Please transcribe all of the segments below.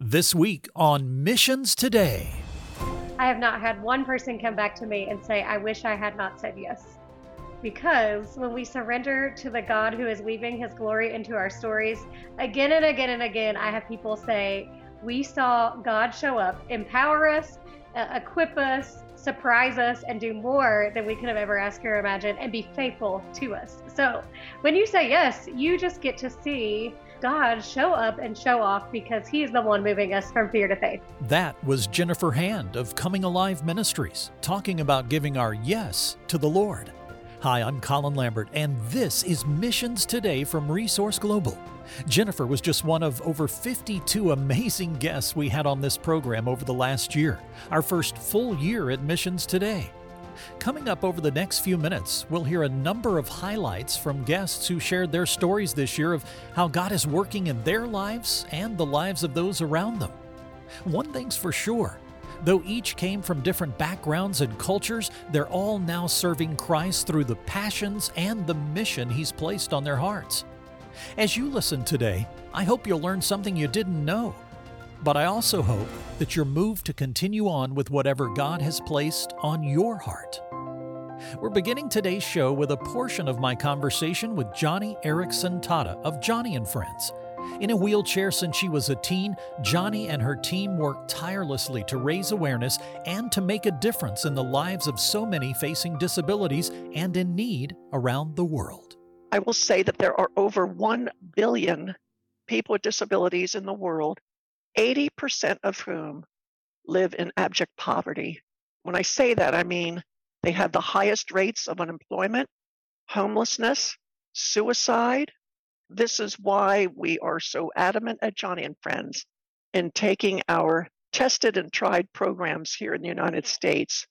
This week on Missions Today. I have not had one person come back to me and say, I wish I had not said yes. Because when we surrender to the God who is weaving his glory into our stories, again and again and again, I have people say, We saw God show up, empower us, uh, equip us, surprise us, and do more than we could have ever asked or imagined, and be faithful to us. So when you say yes, you just get to see God show up and show off because He's the one moving us from fear to faith. That was Jennifer Hand of Coming Alive Ministries talking about giving our yes to the Lord. Hi, I'm Colin Lambert, and this is Missions Today from Resource Global. Jennifer was just one of over 52 amazing guests we had on this program over the last year, our first full year at Missions Today. Coming up over the next few minutes, we'll hear a number of highlights from guests who shared their stories this year of how God is working in their lives and the lives of those around them. One thing's for sure Though each came from different backgrounds and cultures, they're all now serving Christ through the passions and the mission He's placed on their hearts. As you listen today, I hope you'll learn something you didn't know. But I also hope that you're moved to continue on with whatever God has placed on your heart. We're beginning today's show with a portion of my conversation with Joni Eareckson Tada of Joni and Friends. In a wheelchair since she was a teen, Joni and her team worked tirelessly to raise awareness and to make a difference in the lives of so many facing disabilities and in need around the world. I will say that there are over 1 billion people with disabilities in the world, 80% of whom live in abject poverty. When I say that, I mean they have the highest rates of unemployment, homelessness, suicide, this is why we are so adamant at Joni and Friends in taking our tested and tried programs here in the United States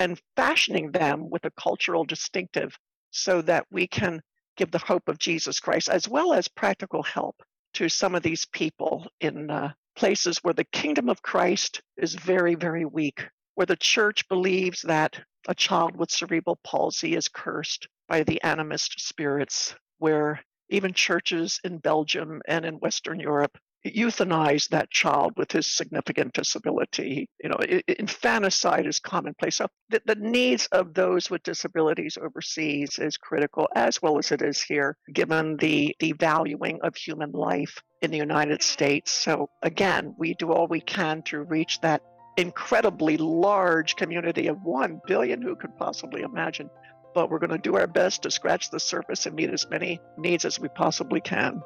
and fashioning them with a cultural distinctive so that we can give the hope of Jesus Christ as well as practical help to some of these people in uh, places where the kingdom of Christ is very, very weak, where the church believes that a child with cerebral palsy is cursed by the animist spirits, where even churches in Belgium and in Western Europe euthanize that child with his significant disability. You know, infanticide is commonplace. So the, the needs of those with disabilities overseas is critical, as well as it is here, given the devaluing of human life in the United States. So again, we do all we can to reach that incredibly large community of 1 billion who could possibly imagine but we're going to do our best to scratch the surface and meet as many needs as we possibly can.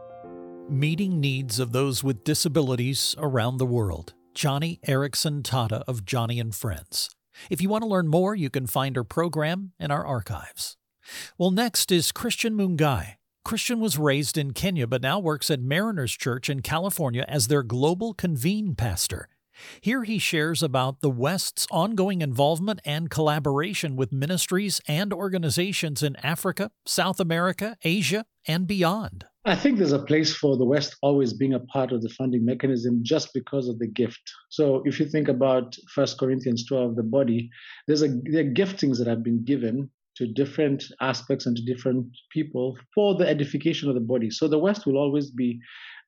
Meeting needs of those with disabilities around the world. Joni Eareckson Tada of Joni and Friends. If you want to learn more, you can find her program in our archives. Well, next is Christian Mungai. Christian was raised in Kenya but now works at Mariners Church in California as their global convene pastor. Here he shares about the West's ongoing involvement and collaboration with ministries and organizations in Africa, South America, Asia, and beyond. I think there's a place for the West always being a part of the funding mechanism just because of the gift. So if you think about 1 Corinthians 12, the body, there's a there are giftings that have been given to different aspects and to different people for the edification of the body. So the West will always be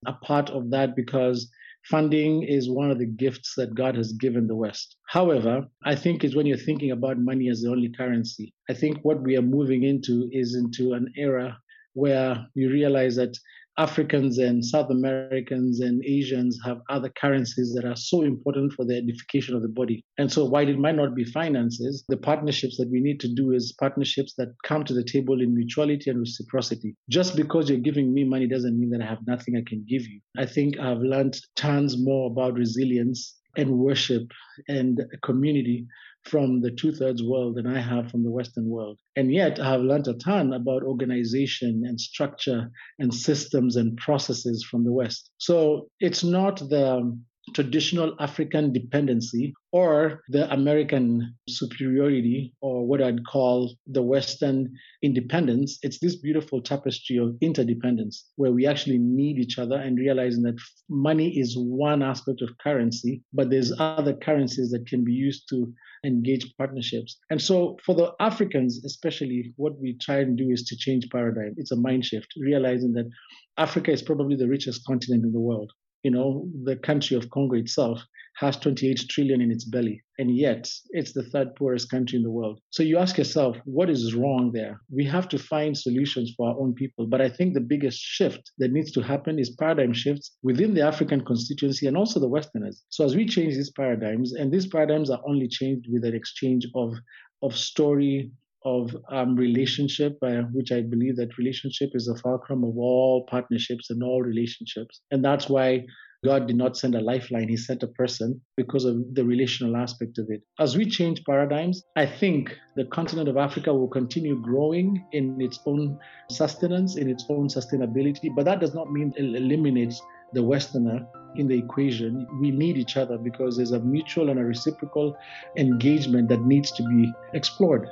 a part of that because funding is one of the gifts that God has given the West. However, I think it's when you're thinking about money as the only currency. I think what we are moving into is into an era where you realize that Africans and South Americans and Asians have other currencies that are so important for the edification of the body. And so, while it might not be finances, the partnerships that we need to do is partnerships that come to the table in mutuality and reciprocity. Just because you're giving me money doesn't mean that I have nothing I can give you. I think I've learned tons more about resilience and worship and community from the two thirds world than I have from the Western world. And yet, I have learned a ton about organization and structure and systems and processes from the West. So it's not the traditional African dependency or the American superiority or what I'd call the Western independence. It's this beautiful tapestry of interdependence where we actually need each other and realizing that money is one aspect of currency, but there's other currencies that can be used to engage partnerships. And so for the Africans, especially, what we try and do is to change paradigm. It's a mind shift, realizing that Africa is probably the richest continent in the world You know, the country of Congo itself has 28 trillion in its belly, and yet it's the third poorest country in the world. So you ask yourself, what is wrong there? We have to find solutions for our own people. But I think the biggest shift that needs to happen is paradigm shifts within the African constituency and also the Westerners. So as we change these paradigms, and these paradigms are only changed with an exchange of of story, of um, relationship, uh, which I believe that relationship is the fulcrum of all partnerships and all relationships. And that's why God did not send a lifeline, He sent a person because of the relational aspect of it. As we change paradigms, I think the continent of Africa will continue growing in its own sustenance, in its own sustainability, but that does not mean it eliminates the Westerner in the equation. We need each other because there's a mutual and a reciprocal engagement that needs to be explored.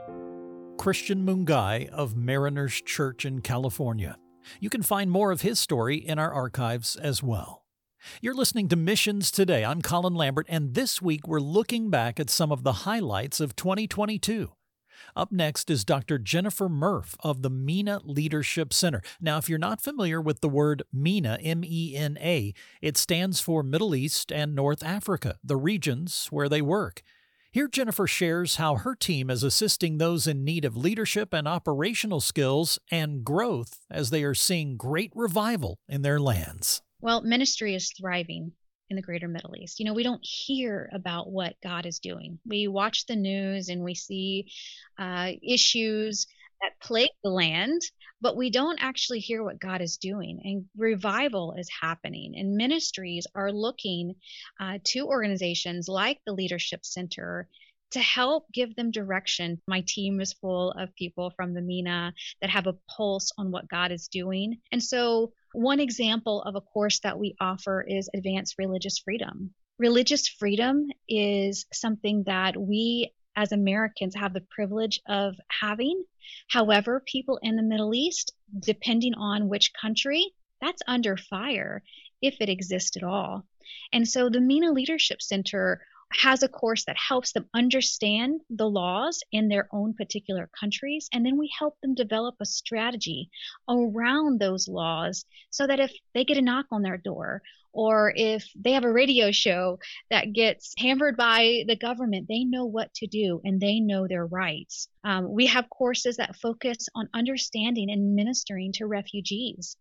Christian Mungai of Mariners Church in California. You can find more of his story in our archives as well. You're listening to Missions Today. I'm Colin Lambert, and this week we're looking back at some of the highlights of 2022. Up next is Dr. Jennifer Murph of the MENA Leadership Center. Now, if you're not familiar with the word MENA, M E N A, it stands for Middle East and North Africa, the regions where they work. Here, Jennifer shares how her team is assisting those in need of leadership and operational skills and growth as they are seeing great revival in their lands. Well, ministry is thriving in the greater Middle East. You know, we don't hear about what God is doing. We watch the news and we see uh, issues that plague the land, but we don't actually hear what God is doing. And revival is happening, and ministries are looking uh, to organizations like the Leadership Center to help give them direction. My team is full of people from the MENA that have a pulse on what God is doing. And so, one example of a course that we offer is Advanced Religious Freedom. Religious freedom is something that we as Americans have the privilege of having. However, people in the Middle East, depending on which country, that's under fire if it exists at all. And so the MENA Leadership Center has a course that helps them understand the laws in their own particular countries. And then we help them develop a strategy around those laws so that if they get a knock on their door or if they have a radio show that gets hammered by the government, they know what to do and they know their rights. Um, we have courses that focus on understanding and ministering to refugees.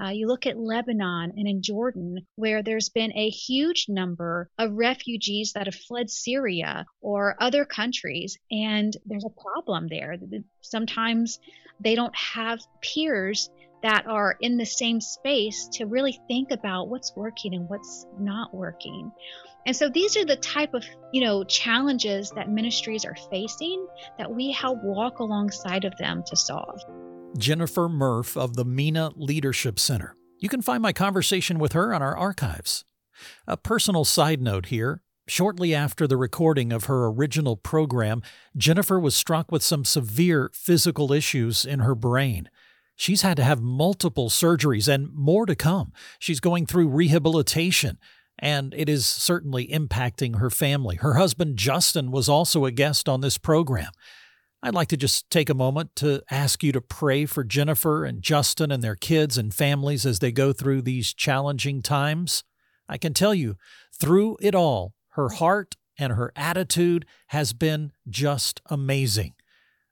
Uh, you look at Lebanon and in Jordan, where there's been a huge number of refugees that have fled Syria or other countries, and there's a problem there. Sometimes they don't have peers that are in the same space to really think about what's working and what's not working. And so these are the type of, you know, challenges that ministries are facing that we help walk alongside of them to solve. Jennifer Murph of the MENA Leadership Center. You can find my conversation with her on our archives. A personal side note here shortly after the recording of her original program, Jennifer was struck with some severe physical issues in her brain. She's had to have multiple surgeries and more to come. She's going through rehabilitation, and it is certainly impacting her family. Her husband, Justin, was also a guest on this program. I'd like to just take a moment to ask you to pray for Jennifer and Justin and their kids and families as they go through these challenging times. I can tell you, through it all, her heart and her attitude has been just amazing.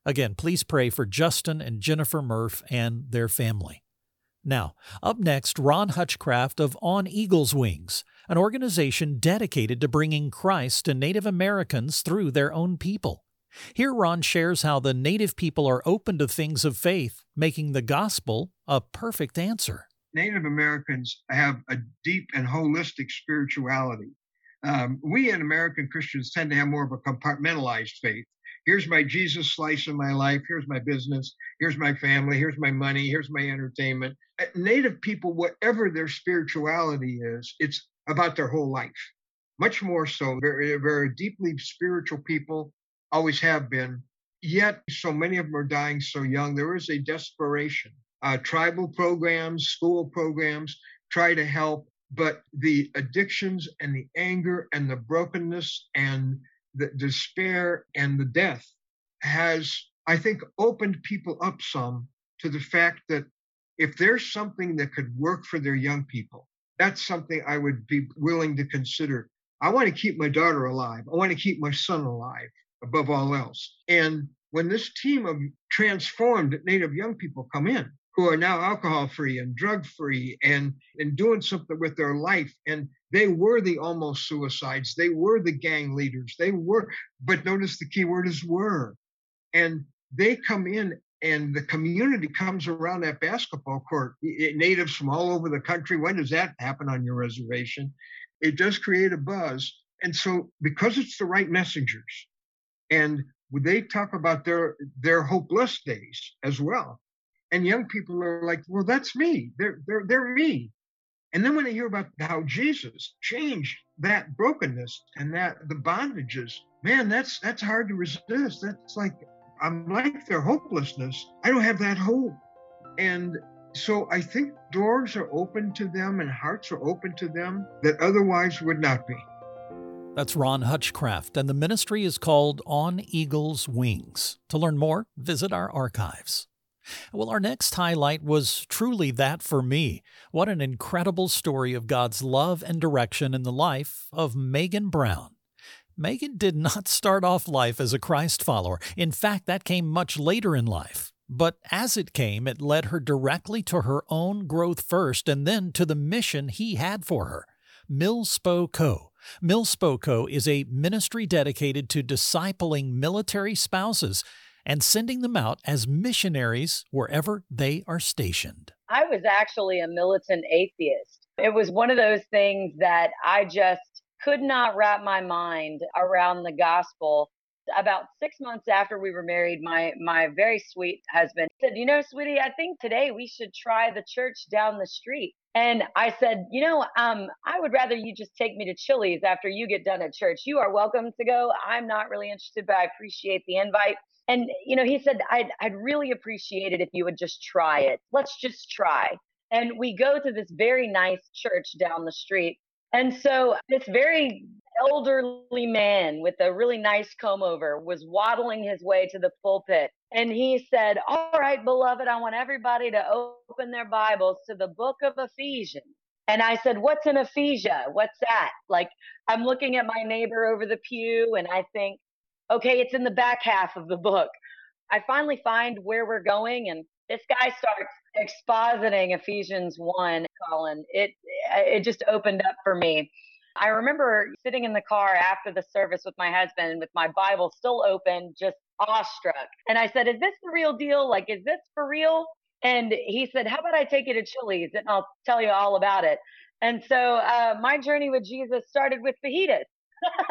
Again, please pray for Justin and Jennifer Murph and their family. Now, up next, Ron Hutchcraft of On Eagle's Wings, an organization dedicated to bringing Christ to Native Americans through their own people. Here, Ron shares how the Native people are open to things of faith, making the gospel a perfect answer. Native Americans have a deep and holistic spirituality. Um, we in American Christians tend to have more of a compartmentalized faith. Here's my Jesus slice of my life. Here's my business. Here's my family. Here's my money. Here's my entertainment. Uh, Native people, whatever their spirituality is, it's about their whole life. Much more so. Very, very deeply spiritual people always have been. Yet, so many of them are dying so young. There is a desperation. Uh, tribal programs, school programs try to help, but the addictions and the anger and the brokenness and the despair and the death has, I think, opened people up some to the fact that if there's something that could work for their young people, that's something I would be willing to consider. I want to keep my daughter alive. I want to keep my son alive above all else. And when this team of transformed Native young people come in, who are now alcohol free and drug free and, and doing something with their life, and they were the almost suicides, they were the gang leaders, they were, but notice the key word is were. And they come in and the community comes around that basketball court. Natives from all over the country. When does that happen on your reservation? It does create a buzz. And so, because it's the right messengers, and they talk about their their hopeless days as well, and young people are like, "Well, that's me. They're they're they're me." And then when they hear about how Jesus changed that brokenness and that the bondages, man, that's that's hard to resist. That's like I'm like their hopelessness. I don't have that hope. And so I think doors are open to them and hearts are open to them that otherwise would not be. That's Ron Hutchcraft, and the ministry is called On Eagle's Wings. To learn more, visit our archives. Well, our next highlight was truly that for me. What an incredible story of God's love and direction in the life of Megan Brown. Megan did not start off life as a Christ follower. In fact, that came much later in life. But as it came, it led her directly to her own growth first and then to the mission he had for her. Milspo Co. Co. is a ministry dedicated to discipling military spouses and sending them out as missionaries wherever they are stationed. I was actually a militant atheist. It was one of those things that I just could not wrap my mind around the gospel about six months after we were married, my my very sweet husband said, "You know, sweetie, I think today we should try the church down the street." And I said, "You know, um, I would rather you just take me to Chili's after you get done at church. You are welcome to go. I'm not really interested, but I appreciate the invite." And you know, he said, "I'd I'd really appreciate it if you would just try it. Let's just try." And we go to this very nice church down the street and so this very elderly man with a really nice comb over was waddling his way to the pulpit. And he said, All right, beloved, I want everybody to open their Bibles to the book of Ephesians. And I said, What's an Ephesia? What's that? Like, I'm looking at my neighbor over the pew and I think, Okay, it's in the back half of the book. I finally find where we're going and this guy starts expositing Ephesians 1, Colin. It it just opened up for me. I remember sitting in the car after the service with my husband with my Bible still open, just awestruck. And I said, Is this the real deal? Like, is this for real? And he said, How about I take you to Chili's and I'll tell you all about it. And so uh, my journey with Jesus started with fajitas.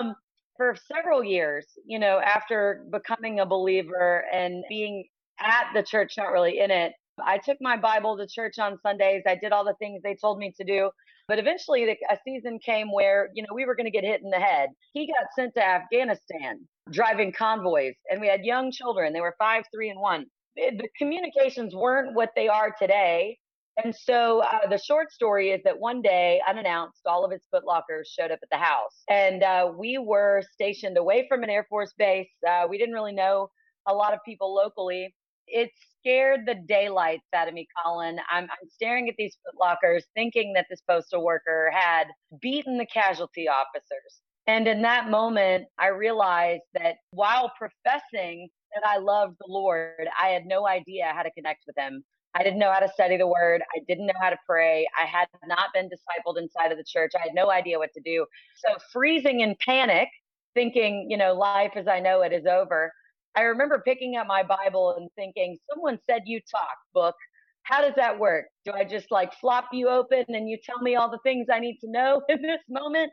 um, for several years, you know, after becoming a believer and being at the church, not really in it. I took my Bible to church on Sundays. I did all the things they told me to do. But eventually, a season came where, you know, we were going to get hit in the head. He got sent to Afghanistan driving convoys, and we had young children. They were five, three, and one. The communications weren't what they are today. And so uh, the short story is that one day, unannounced, all of his footlockers showed up at the house. And uh, we were stationed away from an Air Force base. Uh, we didn't really know a lot of people locally it scared the daylights out of me, Colin. I'm, I'm staring at these footlockers, thinking that this postal worker had beaten the casualty officers. And in that moment, I realized that while professing that I loved the Lord, I had no idea how to connect with Him. I didn't know how to study the word. I didn't know how to pray. I had not been discipled inside of the church. I had no idea what to do. So, freezing in panic, thinking, you know, life as I know it is over, I remember picking up my Bible and thinking, someone said you talk, book. How does that work? Do I just like flop you open and you tell me all the things I need to know in this moment?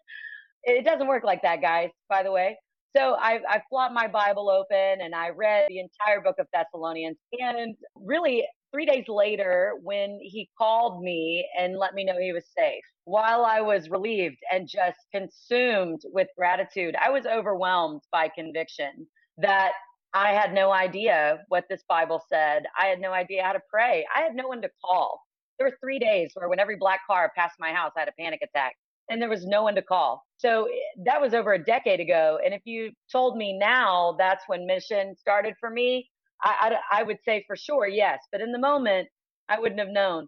It doesn't work like that, guys, by the way. So I, I flopped my Bible open and I read the entire book of Thessalonians. And really, three days later, when he called me and let me know he was safe, while I was relieved and just consumed with gratitude, I was overwhelmed by conviction that I had no idea what this Bible said. I had no idea how to pray. I had no one to call. There were three days where when every black car passed my house, I had a panic attack and there was no one to call. So eh, that was over a decade ago. And if you told me now that's when mission started for me, I, I, I would say for sure, yes. But in the moment, I wouldn't have known.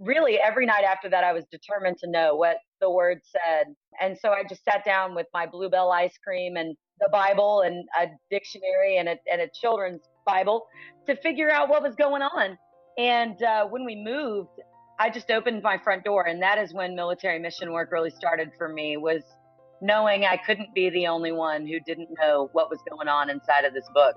really every night after that, I was determined to know what the word said. And so I just sat down with my Blue Bell ice cream and the Bible and a dictionary and a, and a children's Bible to figure out what was going on. And uh, when we moved, I just opened my front door, and that is when military mission work really started for me. Was knowing I couldn't be the only one who didn't know what was going on inside of this book.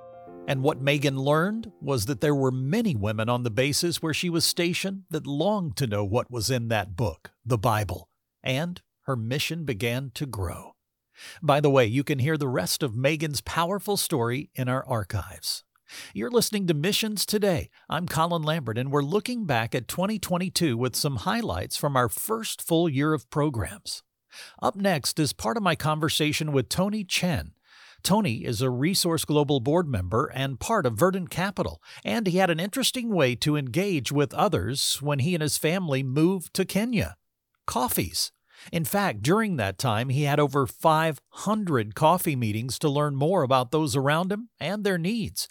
And what Megan learned was that there were many women on the bases where she was stationed that longed to know what was in that book, the Bible, and her mission began to grow. By the way, you can hear the rest of Megan's powerful story in our archives. You're listening to Missions Today. I'm Colin Lambert, and we're looking back at 2022 with some highlights from our first full year of programs. Up next is part of my conversation with Tony Chen. Tony is a Resource Global board member and part of Verdant Capital, and he had an interesting way to engage with others when he and his family moved to Kenya. Coffees. In fact, during that time, he had over 500 coffee meetings to learn more about those around him and their needs.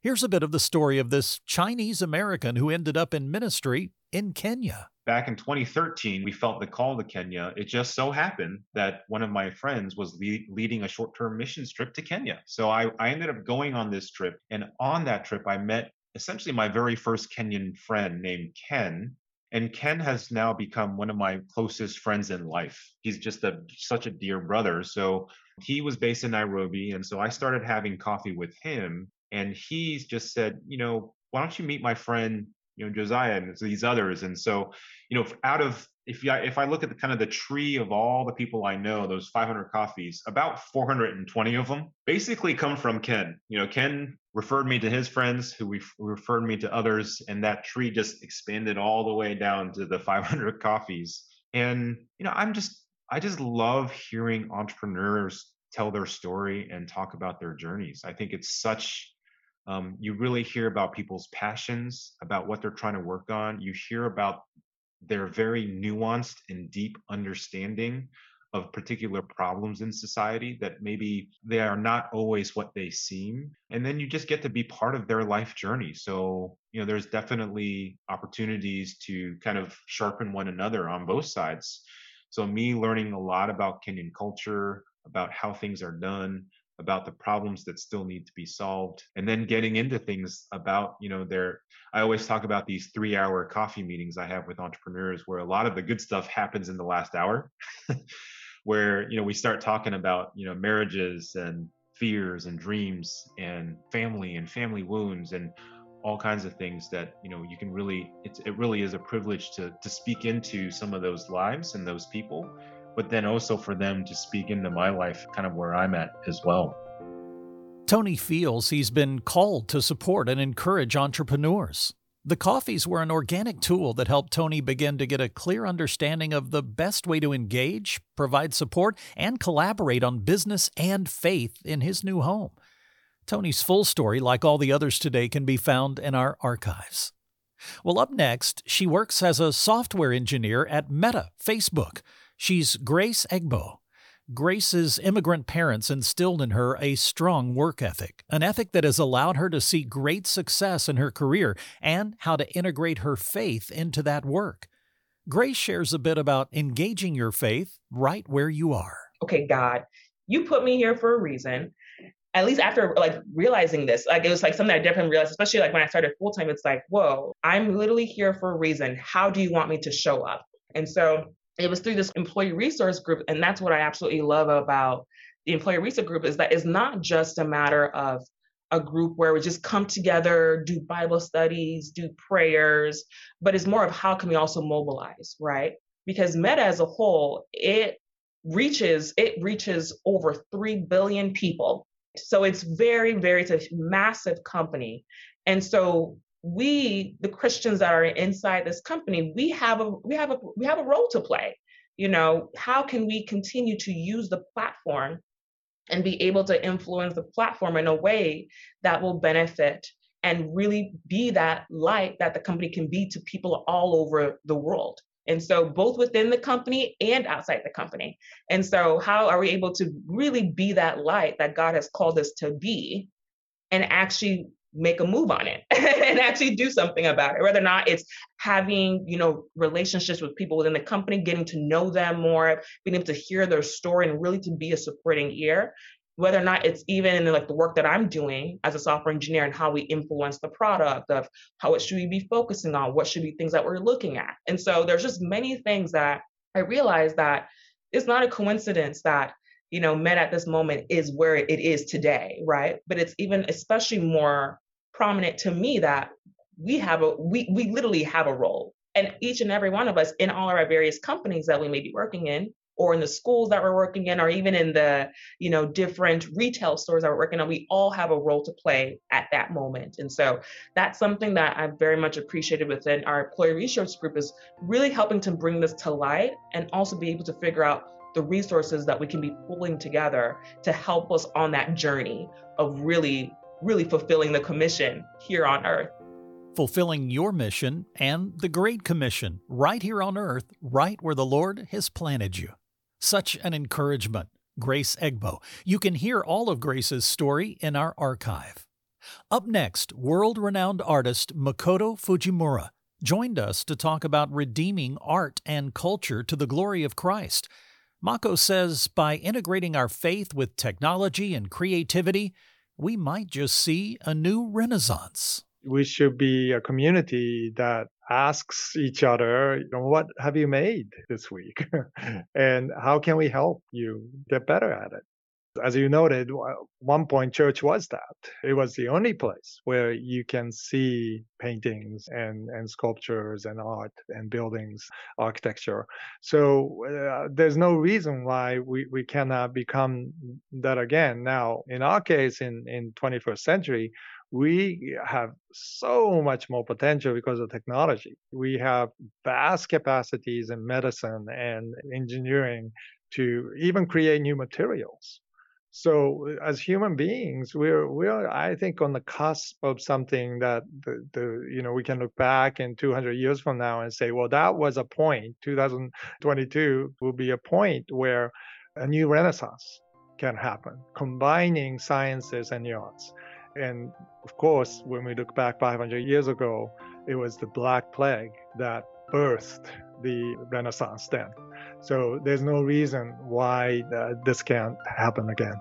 Here's a bit of the story of this Chinese American who ended up in ministry in Kenya. Back in 2013, we felt the call to Kenya. It just so happened that one of my friends was le- leading a short term missions trip to Kenya. So I, I ended up going on this trip. And on that trip, I met essentially my very first Kenyan friend named Ken. And Ken has now become one of my closest friends in life. He's just a such a dear brother. So he was based in Nairobi. And so I started having coffee with him and he's just said, you know, why don't you meet my friend, you know, Josiah and these others? And so, you know, out of if you, if I look at the kind of the tree of all the people I know, those 500 coffees, about 420 of them basically come from Ken. You know, Ken referred me to his friends, who referred me to others, and that tree just expanded all the way down to the 500 coffees. And you know, I'm just I just love hearing entrepreneurs tell their story and talk about their journeys. I think it's such um, you really hear about people's passions, about what they're trying to work on. You hear about their very nuanced and deep understanding of particular problems in society that maybe they are not always what they seem. And then you just get to be part of their life journey. So, you know, there's definitely opportunities to kind of sharpen one another on both sides. So, me learning a lot about Kenyan culture, about how things are done, about the problems that still need to be solved and then getting into things about you know their i always talk about these three hour coffee meetings i have with entrepreneurs where a lot of the good stuff happens in the last hour where you know we start talking about you know marriages and fears and dreams and family and family wounds and all kinds of things that you know you can really it's, it really is a privilege to to speak into some of those lives and those people but then also for them to speak into my life, kind of where I'm at as well. Tony feels he's been called to support and encourage entrepreneurs. The coffees were an organic tool that helped Tony begin to get a clear understanding of the best way to engage, provide support, and collaborate on business and faith in his new home. Tony's full story, like all the others today, can be found in our archives. Well, up next, she works as a software engineer at Meta, Facebook. She's Grace Egbo. Grace's immigrant parents instilled in her a strong work ethic, an ethic that has allowed her to see great success in her career and how to integrate her faith into that work. Grace shares a bit about engaging your faith right where you are. Okay, God, you put me here for a reason. At least after like realizing this, like it was like something I definitely realized, especially like when I started full time, it's like, whoa, I'm literally here for a reason. How do you want me to show up? And so it was through this employee resource group and that's what i absolutely love about the employee resource group is that it's not just a matter of a group where we just come together do bible studies do prayers but it's more of how can we also mobilize right? Because meta as a whole it reaches it reaches over 3 billion people. So it's very very it's a massive company. And so we the christians that are inside this company we have a we have a we have a role to play. You know how can we continue to use the platform and be able to influence the platform in a way that will benefit and really be that light that the company can be to people all over the world? And so both within the company and outside the company. And so how are we able to really be that light that god has called us to be and actually make a move on it and actually do something about it. Whether or not it's having you know relationships with people within the company getting to know them more being able to hear their story and really to be a supporting ear. Whether or not it's even like the work that i'm doing as a software engineer and how we influence the product of how it should we be focusing on what should be things that we're looking at. And so there's just many things that i realized that it's not a coincidence that you know men at this moment is where it is today right? But it's even especially more prominent to me that we have a we we literally have a role. And each and every one of us in all of our various companies that we may be working in or in the schools that we're working in or even in the you know different retail stores that we're working on we all have a role to play at that moment. And so that's something that i've very much appreciated within our employee resource group is really helping to bring this to light and also be able to figure out the resources that we can be pulling together to help us on that journey of really really fulfilling the commission here on earth. Fulfilling your mission and the Great Commission right here on earth, right where the Lord has planted you. Such an encouragement. Grace Egbo. You can hear all of Grace's story in our archive. Up next, world renowned artist Makoto Fujimura joined us to talk about redeeming art and culture to the glory of Christ. Mako says by integrating our faith with technology and creativity, we might just see a new renaissance. We should be a community that asks each other, what have you made this week? and how can we help you get better at it? As you noted, one point church was that. It was the only place where you can see paintings and, and sculptures and art and buildings, architecture. So uh, there's no reason why we, we cannot become that again. Now, in our case, in, in 21st century, we have so much more potential because of technology. We have vast capacities in medicine and engineering to even create new materials. So as human beings, we're we're I think on the cusp of something that the, the you know we can look back in 200 years from now and say, well, that was a point. 2022 will be a point where a new renaissance can happen, combining sciences and the arts. And of course, when we look back 500 years ago, it was the Black Plague that birthed the Renaissance then. So there's no reason why uh, this can't happen again.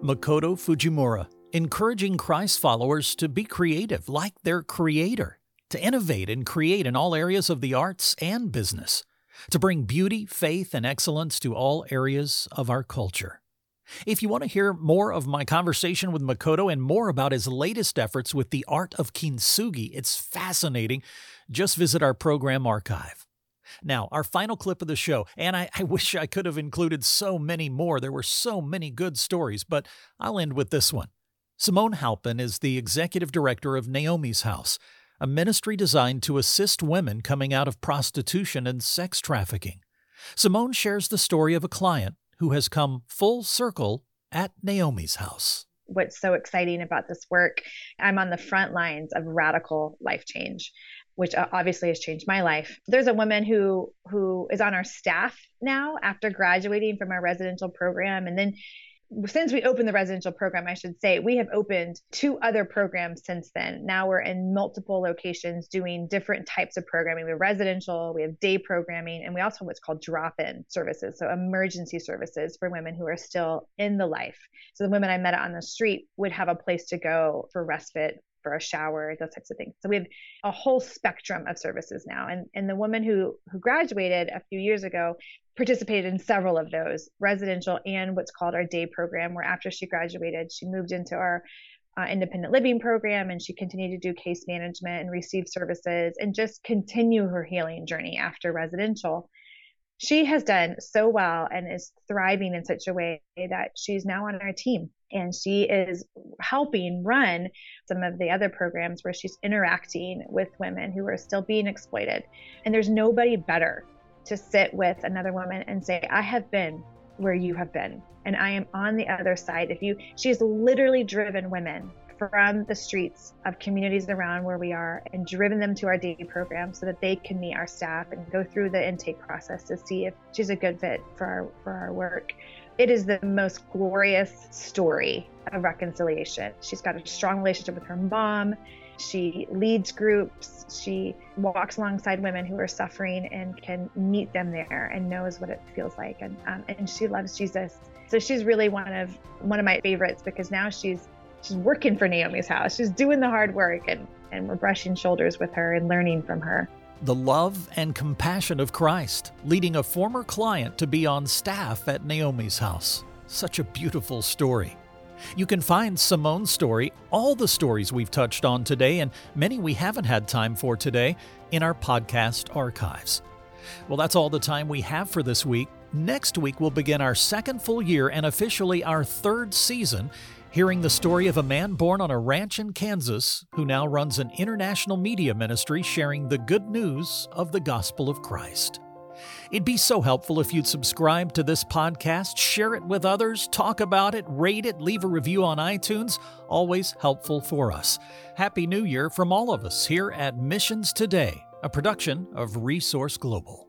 Makoto Fujimura, encouraging Christ followers to be creative like their creator, to innovate and create in all areas of the arts and business, to bring beauty, faith, and excellence to all areas of our culture. If you want to hear more of my conversation with Makoto and more about his latest efforts with the art of kintsugi, it's fascinating. Just visit our program archive. Now, our final clip of the show, and I, I, wish I could have included so many more. There were so many good stories, but I'll end with this one. Simone Halpin is the executive director of Naomi's House, a ministry designed to assist women coming out of prostitution and sex trafficking. Simone shares the story of a client who has come full circle at Naomi's house. What's so exciting about this work, I'm on the front lines of radical life change which uh, obviously has changed my life. There's a woman who who is on our staff now after graduating from our residential program and then since we opened the residential program, I should say, we have opened two other programs since then. Now we're in multiple locations doing different types of programming. We have residential, we have day programming, and we also have what's called drop in services. So, emergency services for women who are still in the life. So, the women I met on the street would have a place to go for respite for a shower, those types of things. So we have a whole spectrum of services now. And and the woman who who graduated a few years ago participated in several of those, residential and what's called our day program, where after she graduated, she moved into our uh, independent living program and she continued to do case management and receive services and just continue her healing journey after residential she has done so well and is thriving in such a way that she's now on our team. And she is helping run some of the other programs where she's interacting with women who are still being exploited. And there's nobody better to sit with another woman and say i have been where you have been and i am on the other side. If you she's literally driven women from the streets of communities around where we are and driven them to our daily program so that they can meet our staff and go through the intake process to see if she's a good fit for our, for our work. It is the most glorious story of reconciliation. She's got a strong relationship with her mom. She leads groups. She walks alongside women who are suffering and can meet them there and knows what it feels like. And, um, and she loves Jesus. So she's really one of one of my favorites because now she's she's working for Naomi's house. She's doing the hard work and, and we're brushing shoulders with her and learning from her. The love and compassion of Christ, leading a former client to be on staff at Naomi's house. Such a beautiful story. You can find Simone's story, all the stories we've touched on today, and many we haven't had time for today, in our podcast archives. Well, that's all the time we have for this week. Next week, we'll begin our second full year and officially our third season, hearing the story of a man born on a ranch in Kansas who now runs an international media ministry sharing the good news of the gospel of Christ. It'd be so helpful if you'd subscribe to this podcast, share it with others, talk about it, rate it, leave a review on iTunes. Always helpful for us. Happy New Year from all of us here at Missions Today, a production of Resource Global.